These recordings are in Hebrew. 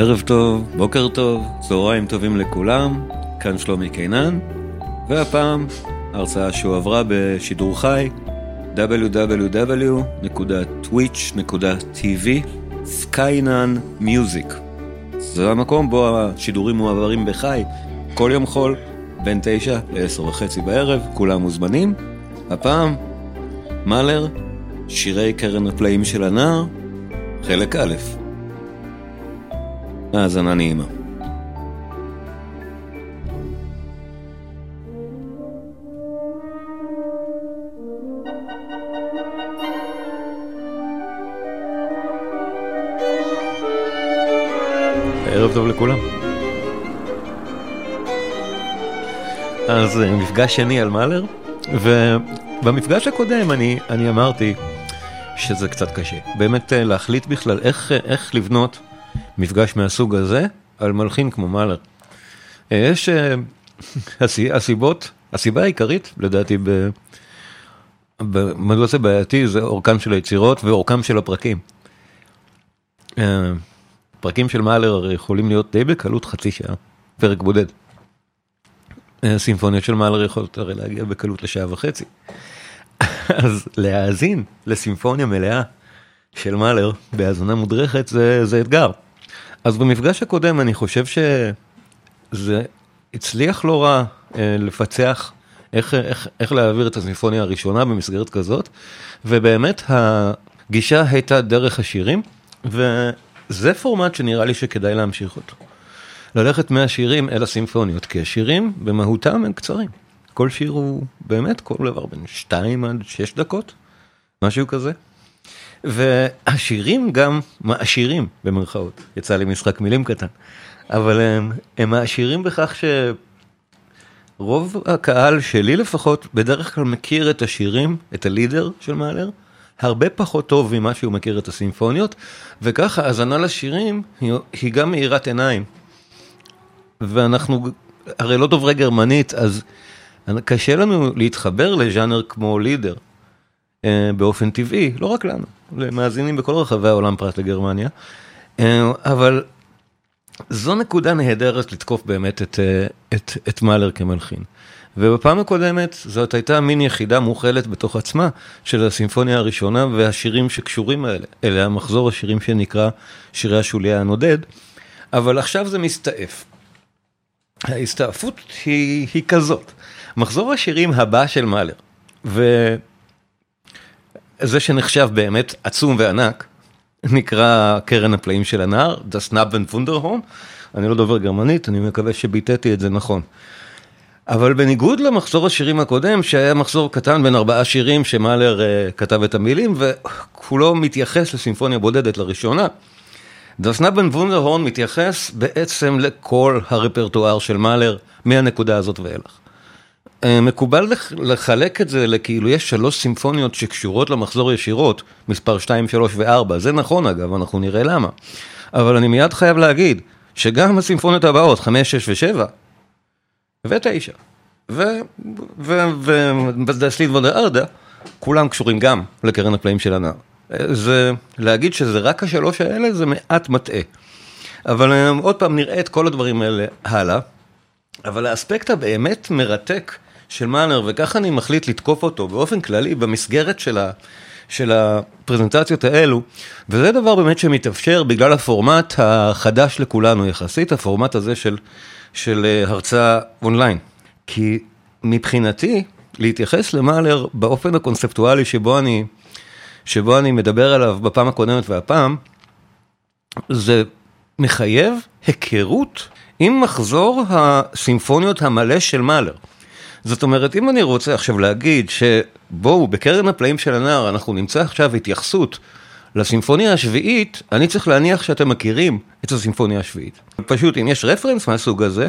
ערב טוב, בוקר טוב, צהריים טובים לכולם, כאן שלומי קינן, והפעם הרצאה שהועברה בשידור חי www.twitch.tv skeinanmusic. זה המקום בו השידורים מועברים בחי כל יום חול בין 9 ל-10 וחצי בערב, כולם מוזמנים. הפעם, מאלר, שירי קרן הפלאים של הנער, חלק א'. האזנה נעימה. ערב טוב לכולם. אז אה, מפגש שני על מאלר, ובמפגש הקודם אני, אני אמרתי שזה קצת קשה. באמת אה, להחליט בכלל איך, אה, איך לבנות מפגש מהסוג הזה על מלחין כמו מאלר. יש הסיבות, הסיבה העיקרית לדעתי ב... מדוע זה בעייתי זה אורכן של היצירות ואורכם של הפרקים. פרקים של מאלר יכולים להיות די בקלות חצי שעה, פרק בודד. סימפוניות של מאלר יכולות הרי להגיע בקלות לשעה וחצי. אז להאזין לסימפוניה מלאה של מאלר בהאזנה מודרכת זה, זה אתגר. אז במפגש הקודם אני חושב שזה הצליח לא רע אה, לפצח איך, איך, איך להעביר את הסימפוניה הראשונה במסגרת כזאת, ובאמת הגישה הייתה דרך השירים, וזה פורמט שנראה לי שכדאי להמשיך אותו. ללכת מהשירים אל הסימפוניות, כי השירים במהותם הם קצרים. כל שיר הוא באמת כל דבר בין 2 עד 6 דקות, משהו כזה. והשירים גם מעשירים במרכאות, יצא לי משחק מילים קטן, אבל הם, הם מעשירים בכך שרוב הקהל שלי לפחות בדרך כלל מכיר את השירים, את הלידר של מאלר, הרבה פחות טוב ממה שהוא מכיר את הסימפוניות, וככה האזנה לשירים היא, היא גם מאירת עיניים. ואנחנו הרי לא דוברי גרמנית, אז קשה לנו להתחבר לז'אנר כמו לידר. באופן טבעי, לא רק לנו, למאזינים בכל רחבי העולם פרט לגרמניה, אבל זו נקודה נהדרת לתקוף באמת את, את, את מאלר כמלחין. ובפעם הקודמת זאת הייתה מין יחידה מוכלת בתוך עצמה של הסימפוניה הראשונה והשירים שקשורים האלה, אלה המחזור השירים שנקרא שירי השוליה הנודד, אבל עכשיו זה מסתעף. ההסתעפות היא, היא כזאת, מחזור השירים הבא של מאלר, ו... זה שנחשב באמת עצום וענק, נקרא קרן הפלאים של הנער, Das Naben Wunderhorn, אני לא דובר גרמנית, אני מקווה שביטאתי את זה נכון. אבל בניגוד למחזור השירים הקודם, שהיה מחזור קטן בין ארבעה שירים שמאלר uh, כתב את המילים, וכולו מתייחס לסימפוניה בודדת לראשונה, Naben Wunderhorn מתייחס בעצם לכל הרפרטואר של מאלר מהנקודה הזאת ואילך. אה, מקובל לחלק את זה לכאילו יש שלוש סימפוניות שקשורות למחזור ישירות, מספר 2, 3 ו-4, זה נכון אגב, אנחנו נראה למה. אבל אני מיד חייב להגיד שגם הסימפוניות הבאות, 5, 6 ו-7, ו-9, ודסליד וודה ארדה, כולם קשורים גם לקרן הפלאים של הנער. אה, זה, להגיד שזה רק השלוש האלה זה מעט מטעה. אבל אה, עוד פעם נראה את כל הדברים האלה הלאה. אבל האספקט הבאמת מרתק של מאנר, וככה אני מחליט לתקוף אותו באופן כללי במסגרת של, ה, של הפרזנטציות האלו, וזה דבר באמת שמתאפשר בגלל הפורמט החדש לכולנו יחסית, הפורמט הזה של, של אה, הרצאה אונליין. כי מבחינתי, להתייחס למאלר באופן הקונספטואלי שבו אני, שבו אני מדבר עליו בפעם הקודמת והפעם, זה מחייב היכרות עם מחזור הסימפוניות המלא של מאלר. זאת אומרת, אם אני רוצה עכשיו להגיד שבואו, בקרן הפלאים של הנער אנחנו נמצא עכשיו התייחסות לסימפוניה השביעית, אני צריך להניח שאתם מכירים את הסימפוניה השביעית. פשוט, אם יש רפרנס מהסוג הזה,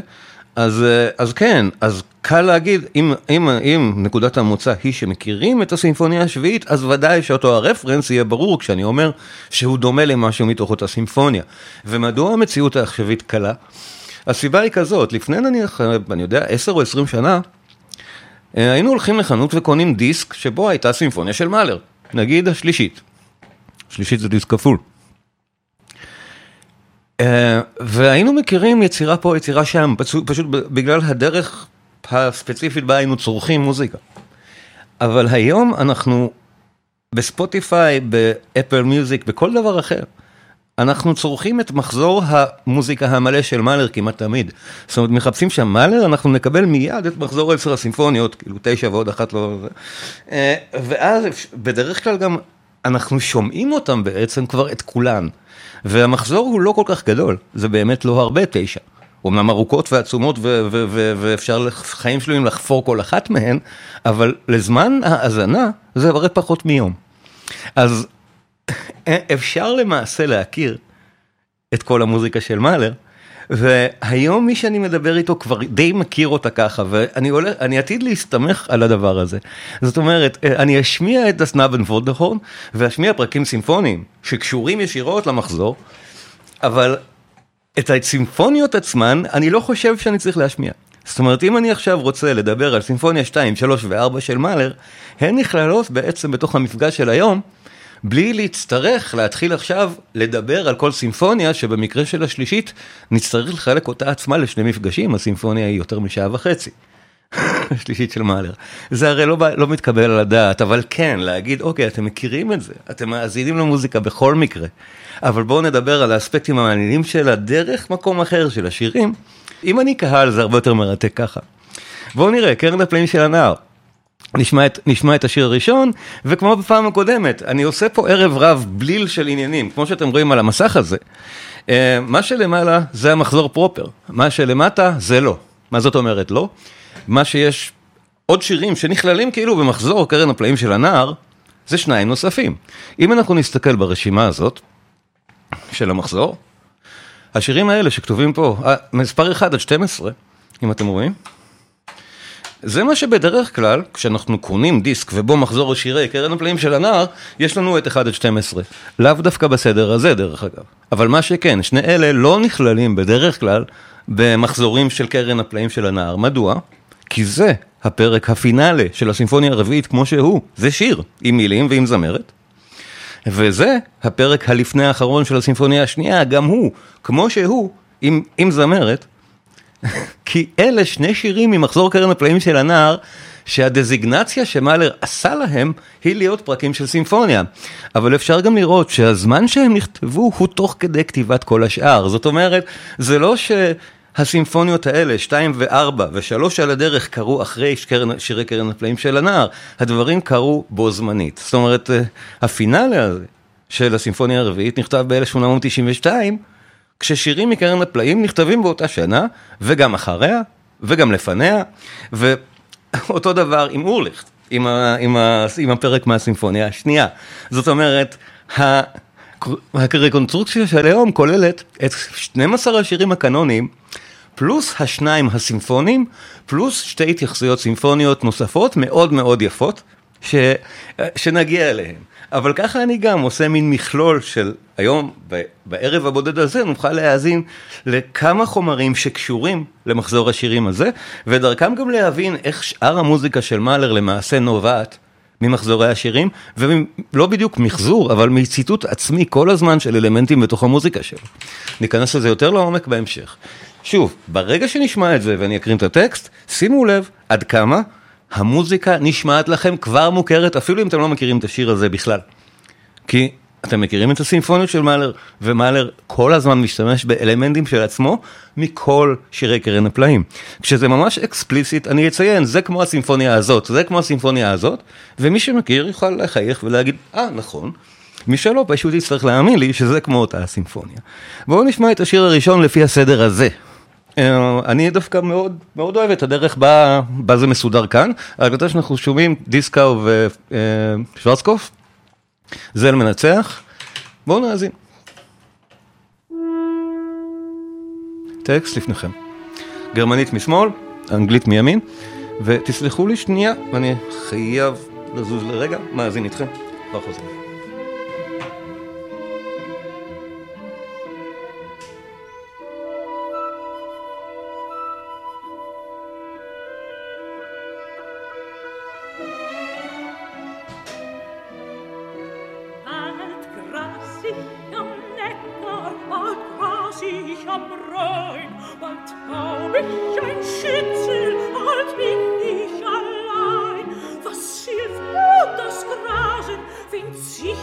אז, אז כן, אז קל להגיד, אם, אם, אם נקודת המוצא היא שמכירים את הסימפוניה השביעית, אז ודאי שאותו הרפרנס יהיה ברור כשאני אומר שהוא דומה למשהו מתוך אותה סימפוניה. ומדוע המציאות העכשווית קלה? הסיבה היא כזאת, לפני נניח, אני יודע, 10 או 20 שנה, אה, היינו הולכים לחנות וקונים דיסק שבו הייתה סימפוניה של מאלר, נגיד השלישית. שלישית זה דיסק כפול. והיינו מכירים יצירה פה, יצירה שם, פשוט בגלל הדרך הספציפית בה היינו צורכים מוזיקה. אבל היום אנחנו בספוטיפיי, באפל מיוזיק, בכל דבר אחר. אנחנו צורכים את מחזור המוזיקה המלא של מאלר כמעט תמיד. זאת אומרת, מחפשים שם מאלר, אנחנו נקבל מיד את מחזור עשר הסימפוניות, כאילו תשע ועוד אחת לא... אה, ואז בדרך כלל גם אנחנו שומעים אותם בעצם כבר את כולן. והמחזור הוא לא כל כך גדול, זה באמת לא הרבה תשע. אומנם ארוכות ועצומות ואפשר לחיים שלמים לחפור כל אחת מהן, אבל לזמן ההאזנה זה הרי פחות מיום. אז אפשר למעשה להכיר את כל המוזיקה של מאלר, והיום מי שאני מדבר איתו כבר די מכיר אותה ככה, ואני אני עתיד להסתמך על הדבר הזה. זאת אומרת, אני אשמיע את הסנאבן וודהורן, ואשמיע פרקים סימפוניים שקשורים ישירות למחזור, אבל את הסימפוניות עצמן, אני לא חושב שאני צריך להשמיע. זאת אומרת, אם אני עכשיו רוצה לדבר על סימפוניה 2, 3 ו-4 של מאלר, הן נכללות בעצם בתוך המפגש של היום, בלי להצטרך להתחיל עכשיו לדבר על כל סימפוניה, שבמקרה של השלישית, נצטרך לחלק אותה עצמה לשני מפגשים, הסימפוניה היא יותר משעה וחצי. השלישית של מאלר. זה הרי לא, לא מתקבל על הדעת, אבל כן, להגיד, אוקיי, אתם מכירים את זה, אתם מאזינים למוזיקה בכל מקרה, אבל בואו נדבר על האספקטים המעניינים שלה דרך מקום אחר של השירים. אם אני קהל זה הרבה יותר מרתק ככה. בואו נראה, קרן הפלאים של הנער. נשמע את, נשמע את השיר הראשון, וכמו בפעם הקודמת, אני עושה פה ערב רב בליל של עניינים, כמו שאתם רואים על המסך הזה. אה, מה שלמעלה זה המחזור פרופר, מה שלמטה זה לא. מה זאת אומרת לא? מה שיש עוד שירים שנכללים כאילו במחזור קרן הפלאים של הנער, זה שניים נוספים. אם אנחנו נסתכל ברשימה הזאת של המחזור, השירים האלה שכתובים פה, אה, מספר 1 עד 12, אם אתם רואים, זה מה שבדרך כלל, כשאנחנו קונים דיסק ובו מחזור השירי קרן הפלאים של הנער, יש לנו את 1 עד 12. לאו דווקא בסדר הזה דרך אגב. אבל מה שכן, שני אלה לא נכללים בדרך כלל במחזורים של קרן הפלאים של הנער. מדוע? כי זה הפרק הפינאלה של הסימפוניה הרביעית כמו שהוא. זה שיר, עם מילים ועם זמרת. וזה הפרק הלפני האחרון של הסימפוניה השנייה, גם הוא, כמו שהוא, עם, עם זמרת, כי אלה שני שירים ממחזור קרן הפלאים של הנער, שהדזיגנציה שמאלר עשה להם היא להיות פרקים של סימפוניה. אבל אפשר גם לראות שהזמן שהם נכתבו הוא תוך כדי כתיבת כל השאר. זאת אומרת, זה לא ש... הסימפוניות האלה, 2 ו-4 ו-3 על הדרך, קרו אחרי שקרן, שירי קרן הפלאים של הנער, הדברים קרו בו זמנית. זאת אומרת, אה, הפינאלה הזה של הסימפוניה הרביעית נכתב ב-1892, כששירים מקרן הפלאים נכתבים באותה שנה, וגם אחריה, וגם לפניה, ואותו דבר עם אורליכט, עם, ה, עם, ה, עם הפרק מהסימפוניה השנייה. זאת אומרת, הרקונסטרוקציה של היום כוללת את 12 השירים הקנוניים, פלוס השניים הסימפוניים, פלוס שתי התייחסויות סימפוניות נוספות מאוד מאוד יפות, ש... שנגיע אליהן. אבל ככה אני גם עושה מין מכלול של היום, בערב הבודד הזה, נוכל להאזין לכמה חומרים שקשורים למחזור השירים הזה, ודרכם גם להבין איך שאר המוזיקה של מאלר למעשה נובעת ממחזורי השירים, ולא בדיוק מחזור, אבל מציטוט עצמי כל הזמן של אלמנטים בתוך המוזיקה שלו. ניכנס לזה יותר לעומק בהמשך. שוב, ברגע שנשמע את זה ואני אקרין את הטקסט, שימו לב עד כמה המוזיקה נשמעת לכם כבר מוכרת, אפילו אם אתם לא מכירים את השיר הזה בכלל. כי אתם מכירים את הסימפוניות של מאלר, ומאלר כל הזמן משתמש באלמנטים של עצמו מכל שירי קרן הפלאים. כשזה ממש אקספליסיט, אני אציין, זה כמו הסימפוניה הזאת, זה כמו הסימפוניה הזאת, ומי שמכיר יוכל לחייך ולהגיד, אה, ah, נכון. מי שלא, פשוט יצטרך להאמין לי שזה כמו אותה הסימפוניה. בואו נשמע את השיר הראשון לפי הסדר הזה. אה, אני דווקא מאוד מאוד אוהב את הדרך בה, בה זה מסודר כאן. ההקלטה שאנחנו שומעים, דיסקאו ושוורצקופ, זה למנצח. בואו נאזין. טקסט לפניכם. גרמנית משמאל, אנגלית מימין, ותסלחו לי שנייה, ואני חייב לזוז לרגע, מאזין איתכם, כבר חוזר. Ich am Rhein, bald hab ich ein Schützel, bald bin ich allein. Was hilft nur das Grasen, wenn Sichel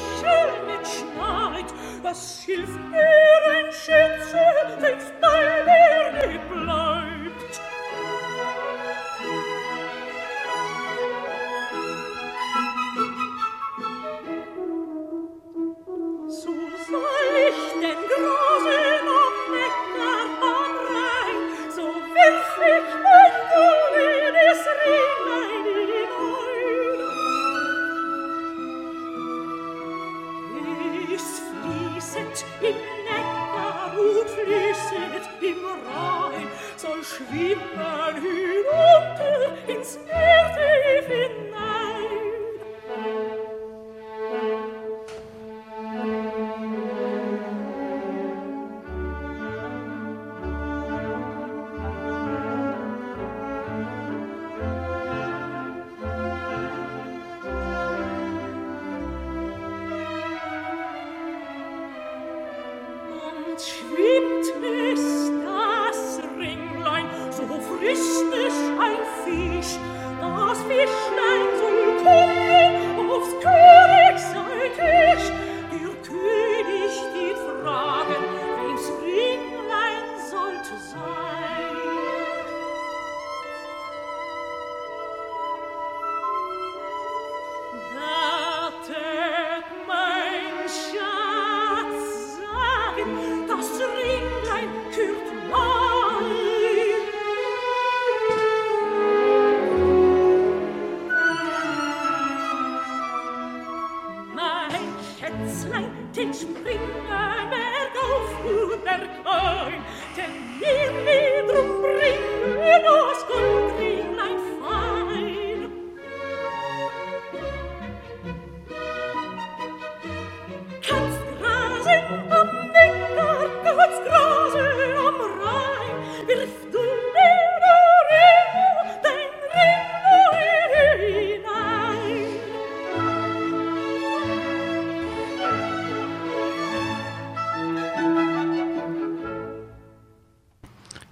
nicht schneit? Was hilft mir ein Schützel, wenn's bei mir nicht bleibt?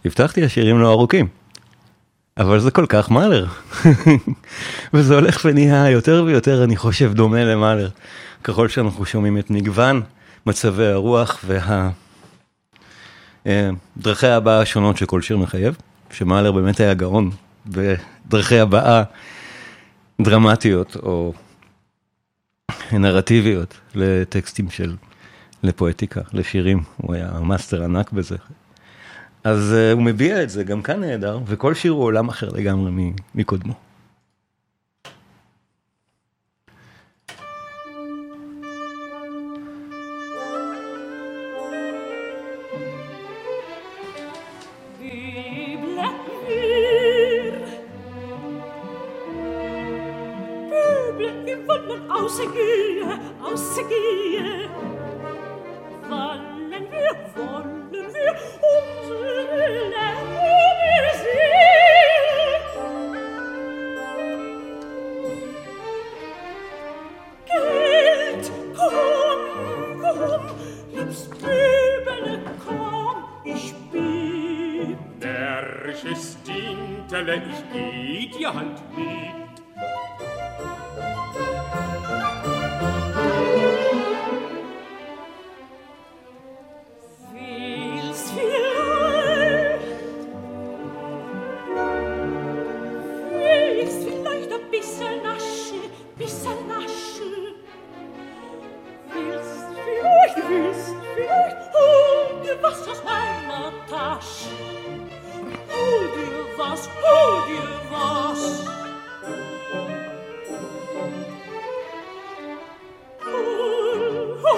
הבטחתי השירים לא ארוכים, אבל זה כל כך מאלר. וזה הולך ונהיה יותר ויותר, אני חושב, דומה למאלר. ככל שאנחנו שומעים את מגוון מצבי הרוח והדרכי הבעה השונות שכל שיר מחייב, שמאלר באמת היה גאון בדרכי הבעה דרמטיות או נרטיביות לטקסטים של, לפואטיקה, לשירים, הוא היה מאסטר ענק בזה. אז אה, הוא מביע את זה, גם כאן נהדר, וכל שיר הוא עולם אחר לגמרי מקודמו.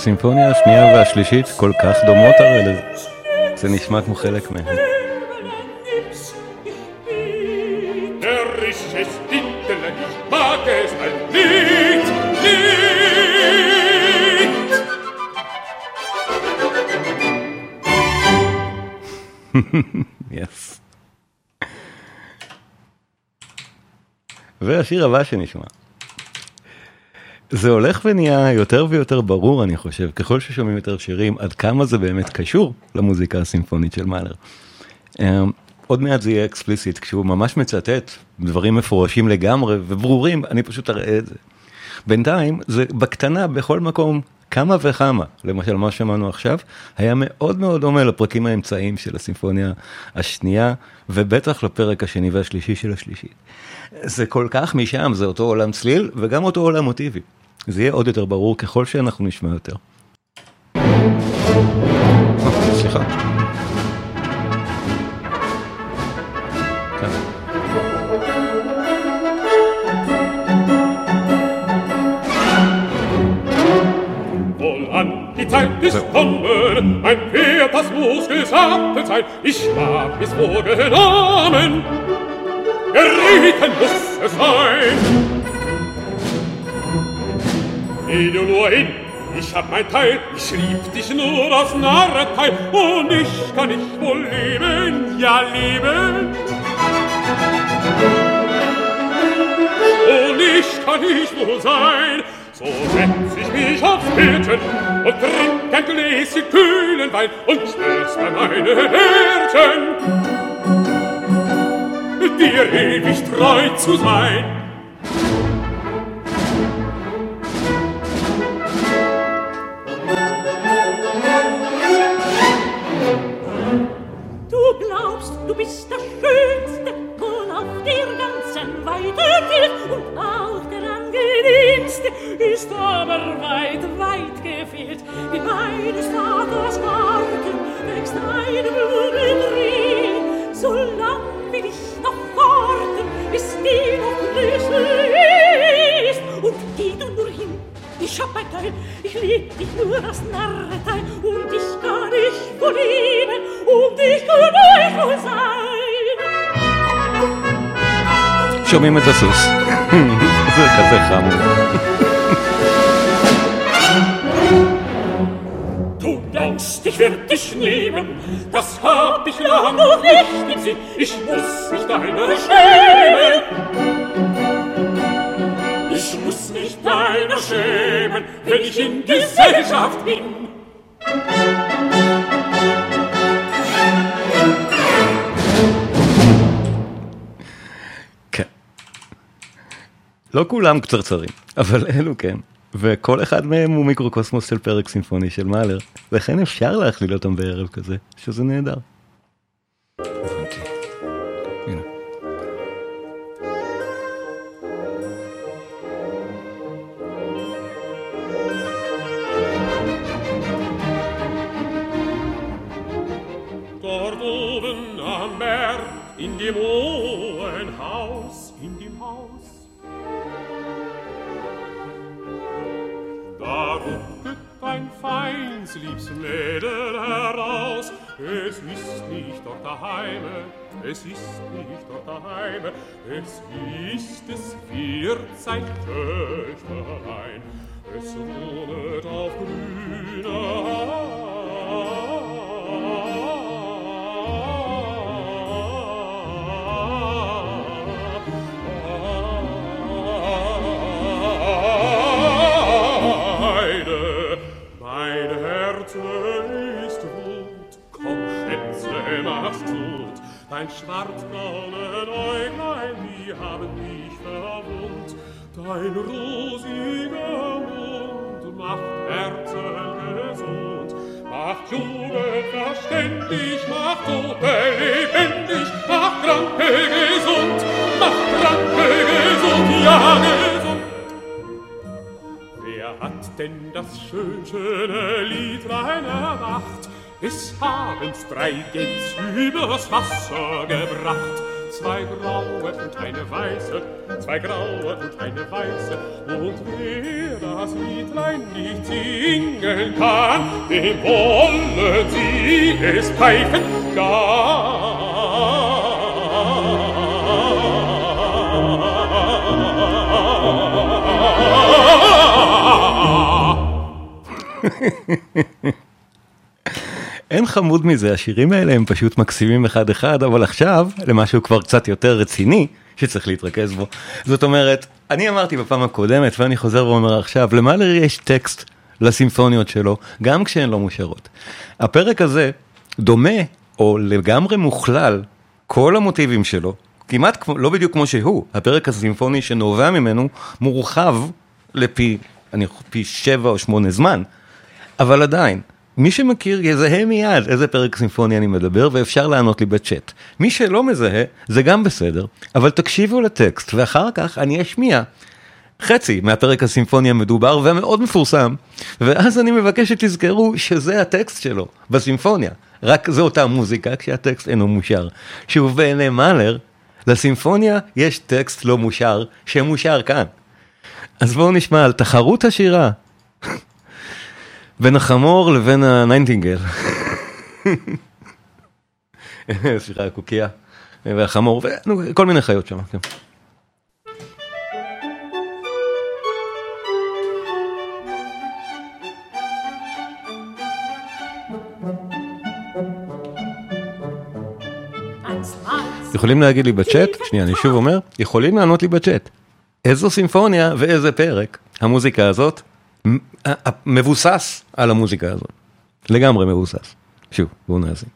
הסימפוניה השנייה והשלישית כל כך דומות הרי זה נשמע כמו חלק מהם. יס. והשיר הבא שנשמע. זה הולך ונהיה יותר ויותר ברור, אני חושב, ככל ששומעים יותר שירים, עד כמה זה באמת קשור למוזיקה הסימפונית של מאלר. אמ, עוד מעט זה יהיה אקספליסיט, כשהוא ממש מצטט דברים מפורשים לגמרי וברורים, אני פשוט אראה את זה. בינתיים, זה בקטנה, בכל מקום, כמה וכמה, למשל מה שמענו עכשיו, היה מאוד מאוד דומה לפרקים האמצעיים של הסימפוניה השנייה, ובטח לפרק השני והשלישי של השלישית. זה כל כך משם, זה אותו עולם צליל וגם אותו עולם מוטיבי. זה יהיה עוד יותר ברור ככל שאנחנו נשמע יותר. סליחה. Die Zeit ist kommen, mein Pferd, das muss gesattet sein. Ich hab es vorgenommen, geritten muss es sein. Geh du nur hin, ich hab mein Teil, ich lieb dich nur aus Narretei, und ich kann nicht wohl leben, ja leben. Und ich kann nicht wohl sein, So setz ich mich aufs Beeten und trink ein Gläschen kühlen Wein und schwör's bei meinen Herzen, dir ewig treu zu sein. Bist der Schönste, wohl auf der ganzen weiten Welt und auch der angenehmste ist aber weit, weit gefehlt. In meines Vaters Garten wächst eine Blume drin, so lang will ich noch warten, bis die noch größer ist. Und geh du nur hin, ich hab ein Teil, ich lieb dich nur aus Narretei, und ich שומעים את הסוס. זה כזה חמוד. Du denkst, ich werd dich nehmen, das hab ich lang noch nicht im Sinn, ich muss mich deiner schämen. Ich muss mich deiner schämen, wenn ich in Gesellschaft bin. לא כולם קצרצרים, אבל אלו כן. וכל אחד מהם הוא מיקרוקוסמוס של פרק סימפוני של מאלר, לכן אפשר להכליל אותם בערב כזה, שזה נהדר. Dort oben am Berg, in dem Guckt ein feins liebs Mädel heraus. Es ist nicht dort daheim, es ist nicht dort daheim, es ist es wird sein Töchterlein. Es wohnet auf grüner Heide. Dein schwarzbraunen Äuglein, die haben mich verwundt. Dein rosiger Mund macht Herzen gesund. Macht Jugend verständig, macht Tote lebendig, macht Kranke gesund, macht Kranke gesund, ja gesund. Wer hat denn das schön schöne Liedlein erwacht? Des Abends drei Gänse übers Wasser gebracht. zwei graue und eine weiße, zwei graue und eine weiße. Und wer das Liedlein nicht singen kann, dem wollen sie es pfeifen אין חמוד מזה, השירים האלה הם פשוט מקסימים אחד אחד, אבל עכשיו למשהו כבר קצת יותר רציני, שצריך להתרכז בו. זאת אומרת, אני אמרתי בפעם הקודמת, ואני חוזר ואומר עכשיו, למאלר יש טקסט לסימפוניות שלו, גם כשהן לא מושרות. הפרק הזה דומה, או לגמרי מוכלל, כל המוטיבים שלו, כמעט לא בדיוק כמו שהוא, הפרק הסימפוני שנובע ממנו מורחב לפי, אני חושב, פי שבע או שמונה זמן, אבל עדיין, מי שמכיר יזהה מיד איזה פרק סימפוני אני מדבר ואפשר לענות לי בצ'אט. מי שלא מזהה זה גם בסדר, אבל תקשיבו לטקסט ואחר כך אני אשמיע חצי מהפרק הסימפוני המדובר והמאוד מפורסם, ואז אני מבקש שתזכרו שזה הטקסט שלו בסימפוניה, רק זו אותה מוזיקה כשהטקסט אינו מושר. שוב בעיני מאלר, לסימפוניה יש טקסט לא מושר שמושר כאן. אז בואו נשמע על תחרות השירה. בין החמור לבין הניינטינגל. סליחה, הקוקייה והחמור, וכל מיני חיות שם. כן. יכולים להגיד לי בצ'אט, שנייה, אני שוב אומר, יכולים לענות לי בצ'אט. איזו סימפוניה ואיזה פרק המוזיקה הזאת מבוסס על המוזיקה הזאת. לגמרי מבוסס. שוב, בואו נאזין.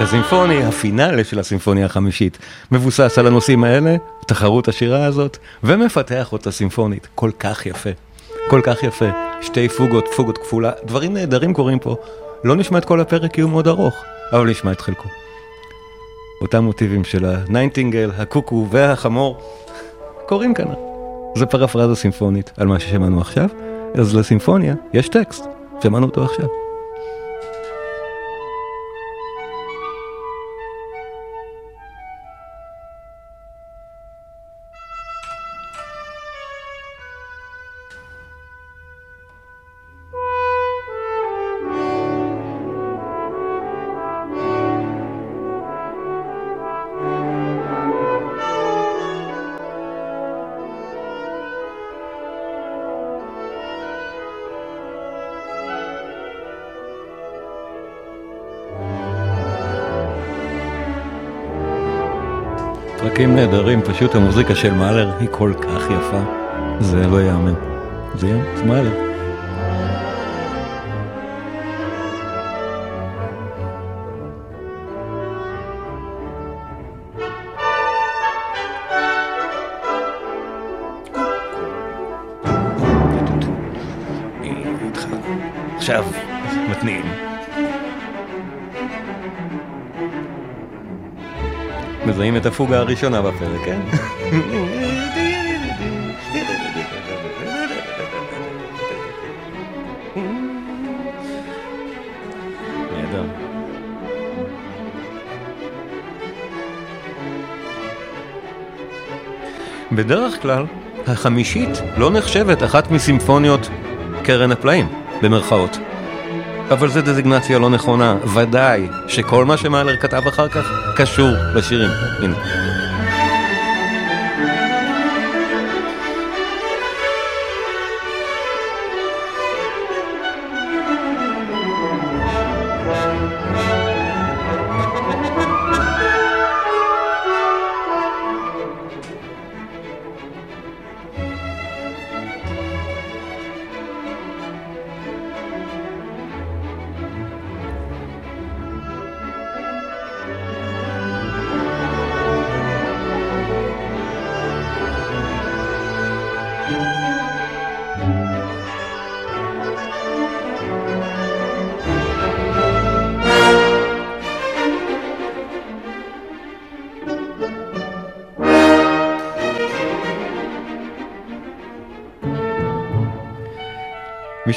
הסימפוני, הפינאלה של הסימפוניה החמישית, מבוסס על הנושאים האלה, תחרות השירה הזאת, ומפתח אותה סימפונית. כל כך יפה, כל כך יפה. שתי פוגות, פוגות כפולה, דברים נהדרים קורים פה. לא נשמע את כל הפרק כי הוא מאוד ארוך, אבל נשמע את חלקו. אותם מוטיבים של הניינטינגל, הקוקו והחמור, קורים כאן. זה פרפרזה סימפונית על מה ששמענו עכשיו, אז לסימפוניה יש טקסט, שמענו אותו עכשיו. פרקים נהדרים, פשוט המוזיקה של מאלר היא כל כך יפה, זה לא ייאמן. זה, זה מאלר. עכשיו מתניעים. מזהים את הפוגה הראשונה בפרק, כן? בדרך כלל, החמישית לא נחשבת אחת מסימפוניות קרן הפלאים, במרכאות. אבל זו דזיגנציה לא נכונה, ודאי שכל מה שמאלר כתב אחר כך קשור לשירים. הנה.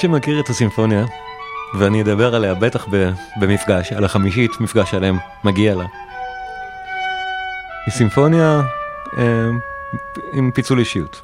שמכיר את הסימפוניה, ואני אדבר עליה בטח במפגש, על החמישית מפגש שלם, מגיע לה. היא סימפוניה אה, עם פיצול אישיות.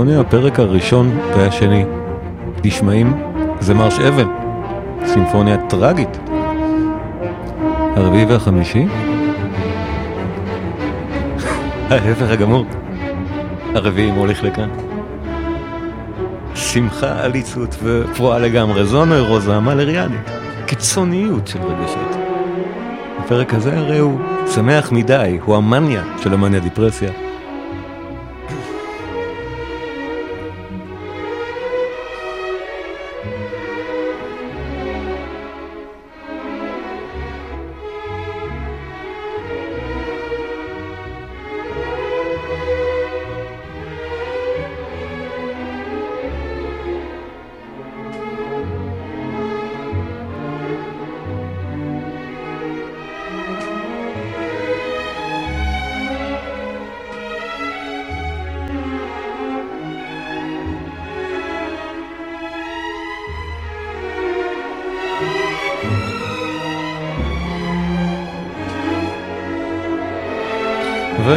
אז הסימפוניה, הפרק הראשון והשני נשמעים, זה מרש אבן, סימפוניה טראגית. הרביעי והחמישי? ההפך הגמור, הרביעי מוליך לכאן. שמחה, עליצות ופרועה לגמרי, זו הנוירוזה מאלריאנית, קיצוניות של רגשות. הפרק הזה הרי הוא שמח מדי, הוא המאניה של המאניה דיפרסיה.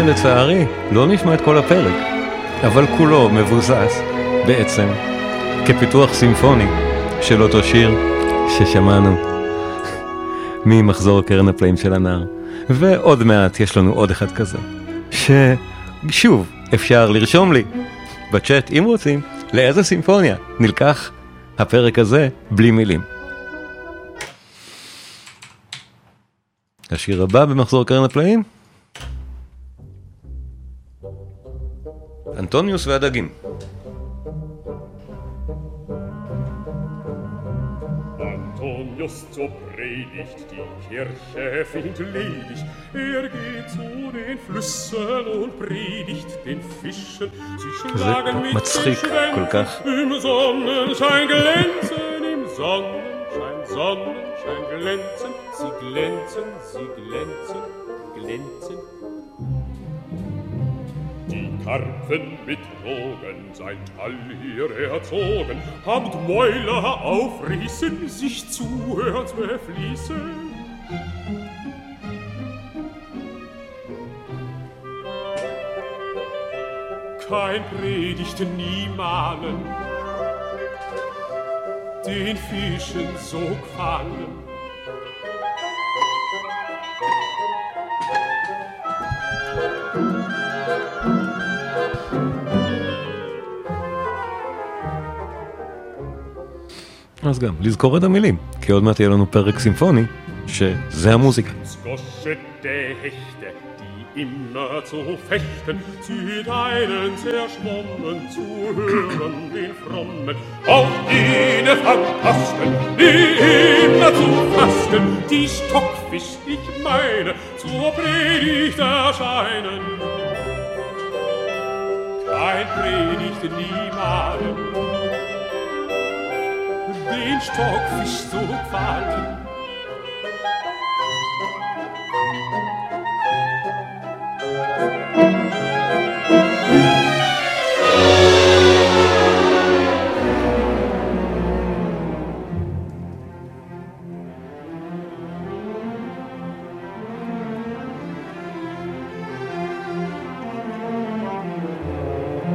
ולצערי, לא נשמע את כל הפרק, אבל כולו מבוסס, בעצם, כפיתוח סימפוני של אותו שיר ששמענו ממחזור קרן הפלאים של הנער. ועוד מעט יש לנו עוד אחד כזה, ששוב, אפשר לרשום לי בצ'אט, אם רוצים, לאיזה סימפוניה נלקח הפרק הזה בלי מילים. השיר הבא במחזור קרן הפלאים? אנטוניוס והדגים. Antonius zur Predigt, die Kirche findet ledig. Er geht zu den Flüssen und predigt den Fischen. Sie schlagen mit den מצחיק כל כך. Schwängen im Sonnenschein glänzen, im Sonnenschein, Sonnenschein glänzen. Sie glänzen, sie glänzen, glänzen. Karpfen mit Drogen seit all hier erzogen, habt Mäuler aufrissen, sich zuhört befließen. Kein Predigt nie malen, den Fischen so gefallen. אז גם, lזכור את המילים, כי עוד מעט יהיה לנו פרק סימפוני, שזה המוזיקה. Skosche der Hechte, die immer zu fechten, sie deinen zerschwommen zu hören, den Frommen, auch jene Fantasten, die immer zu fasten, die Stockfisch, ich meine, zur Predigt erscheinen. Kein Predigt niemalen, den Stockfisch zu gefallen.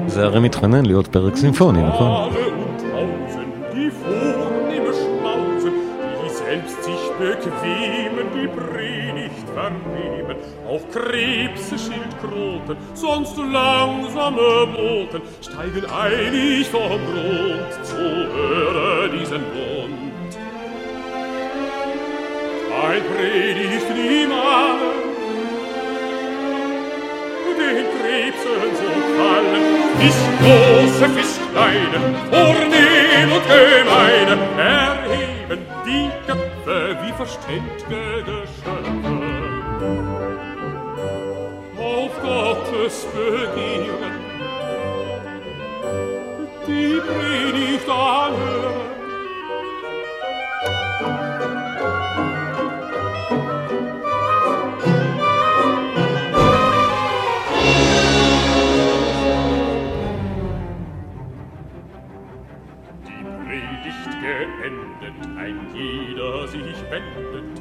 זה הרי מתחנן להיות פרק סימפוני, נכון? Tausend, die vornehme Schmausen, die selbst sich bequemen, die Predigt vernehmen, auch Krebse, Schildkröten, sonst langsame Boten, steigen eilig vom Grund zu hören diesen Bund. Ein Predigt niemals, den Krebsen so fallen, Fisch große, Fisch kleine, vornehm und gemeine, erheben die Köpfe wie verständge Geschöpfe. Auf Gottes Begehren, die Predigt anhören, sich wendet.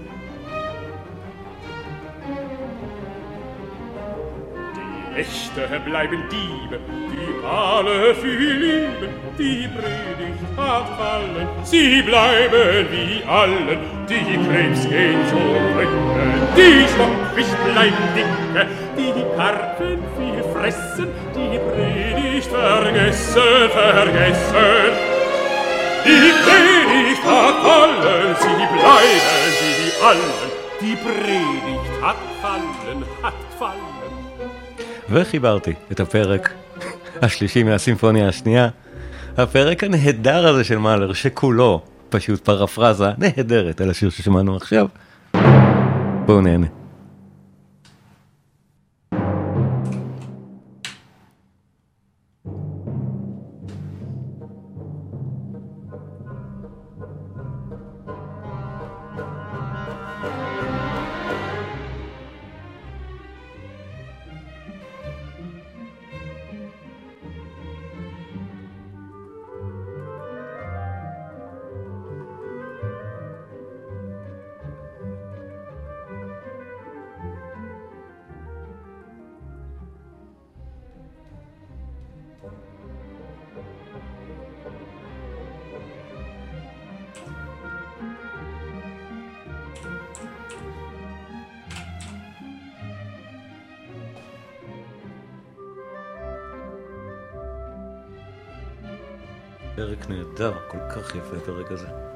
Die Echte bleiben Diebe, die alle viel lieben. Die Predigt hat fallen, sie bleiben wie allen. Die Krebs gehen zurück, die Stockfisch bleiben dicke. Die Karpfen viel fressen, die Predigt vergessen, vergessen. Sie bleiben wie allen. Die Predigt hat fallen, hat fallen. וחיברתי את הפרק השלישי מהסימפוניה השנייה, הפרק הנהדר הזה של מאלר, שכולו פשוט פרפרזה נהדרת על השיר ששמענו עכשיו. בואו נהנה. כך יפה הפרק הזה.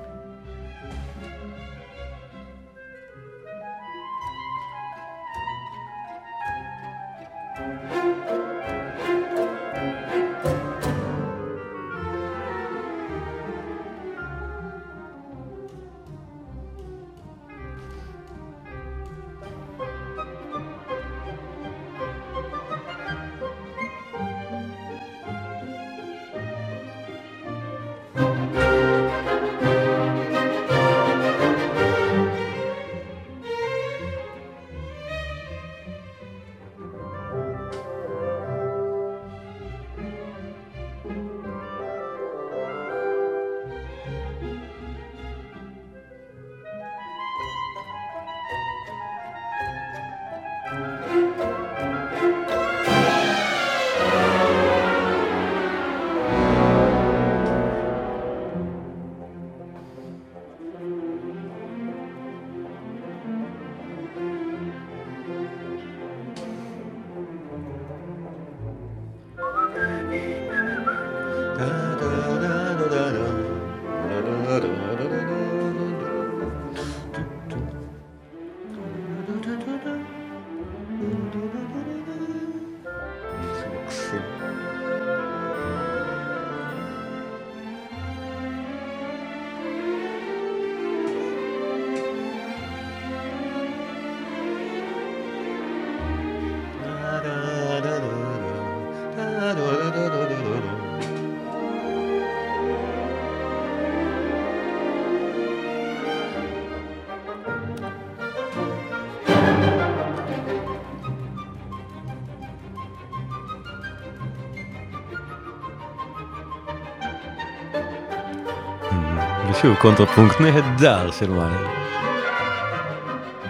ושוב קונטרפונקט נהדר של מאלר.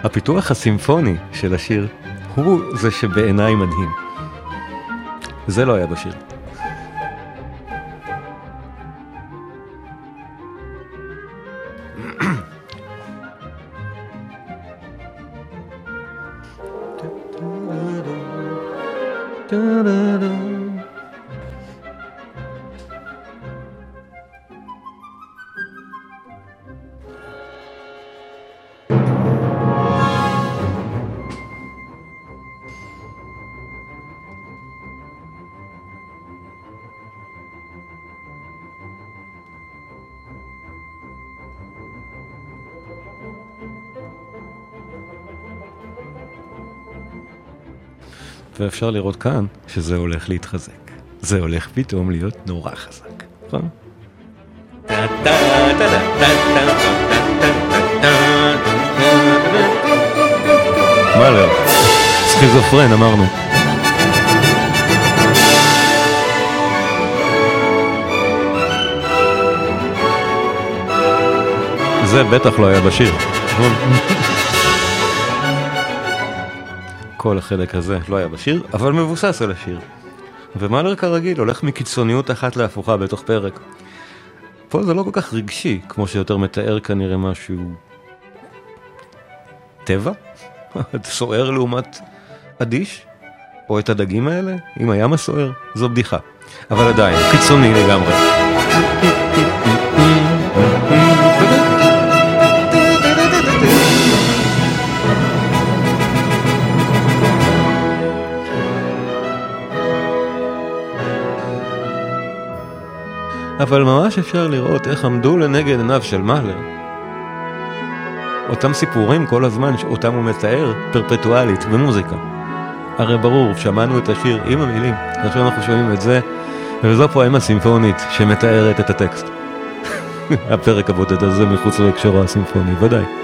הפיתוח הסימפוני של השיר הוא זה שבעיניי מדהים. זה לא היה בשיר. ואפשר לראות כאן שזה הולך להתחזק. זה הולך פתאום להיות נורא חזק, נכון? מה לא? סכיזופרן אמרנו. זה בטח לא היה בשיר. כל החלק הזה לא היה בשיר, אבל מבוסס על השיר. ומאלר כרגיל הולך מקיצוניות אחת להפוכה בתוך פרק. פה זה לא כל כך רגשי, כמו שיותר מתאר כנראה משהו... טבע? סוער לעומת אדיש? או את הדגים האלה? אם הים הסוער? זו בדיחה. אבל עדיין, קיצוני לגמרי. אבל ממש אפשר לראות איך עמדו לנגד עיניו של מאלר. אותם סיפורים כל הזמן שאותם הוא מתאר פרפטואלית במוזיקה. הרי ברור, שמענו את השיר עם המילים, עכשיו אנחנו שומעים את זה, וזו פואמה סימפונית שמתארת את הטקסט. הפרק הבודד הזה מחוץ להקשרו הסימפוני, ודאי.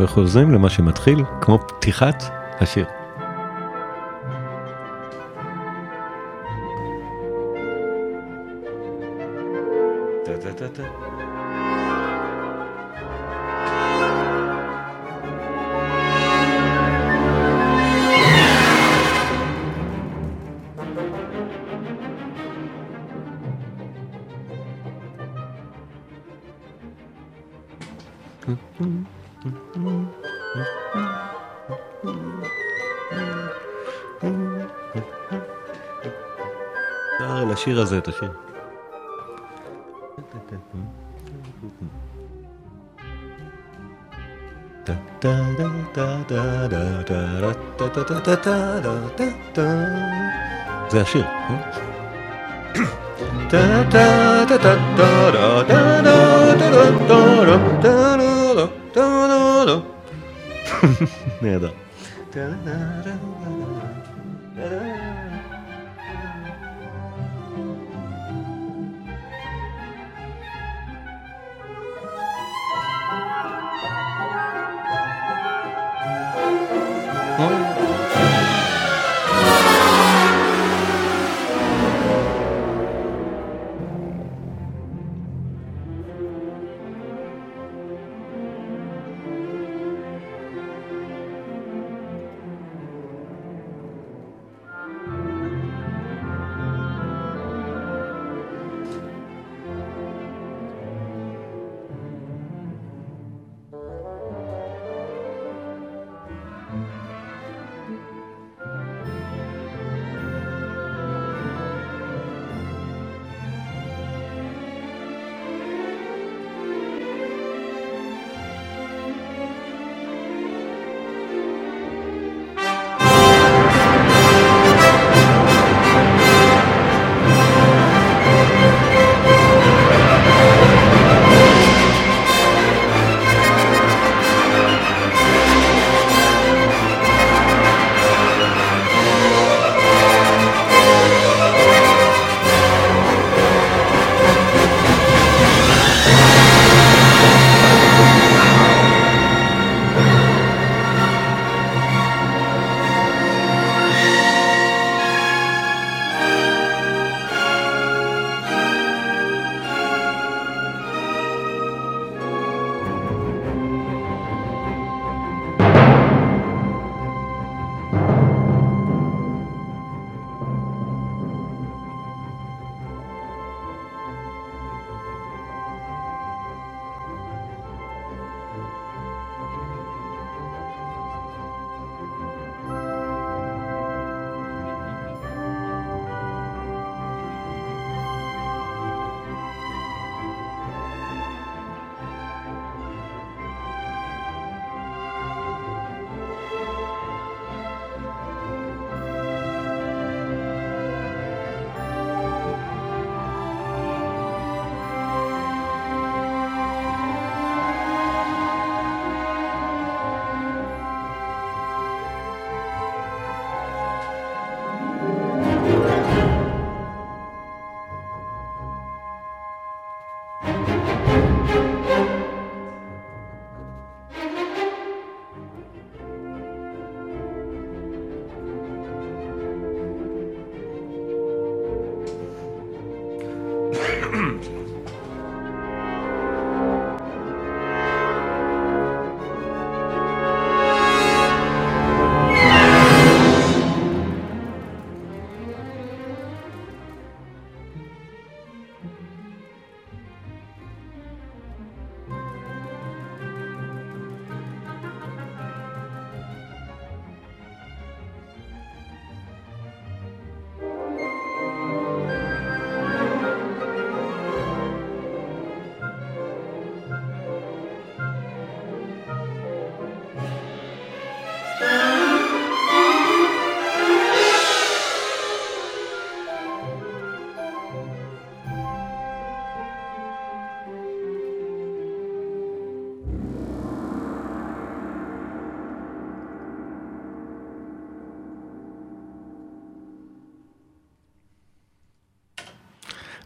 וחוזרים למה שמתחיל כמו פתיחת השיר. שר לשיר הזה את השיר. זה השיר. נהדר.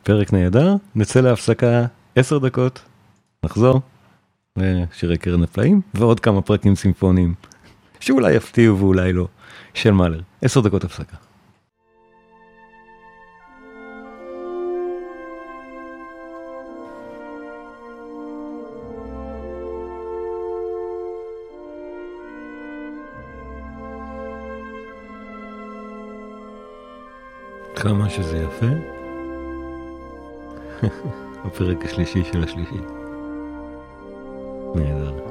פרק נהדר, נצא להפסקה עשר דקות נחזור לשירי קרן הפלאים ועוד כמה פרקים סימפוניים שאולי יפתיעו ואולי לא של מאלר. עשר דקות הפסקה. כמה שזה יפה. הפרק השלישי של השלישי. נהדר.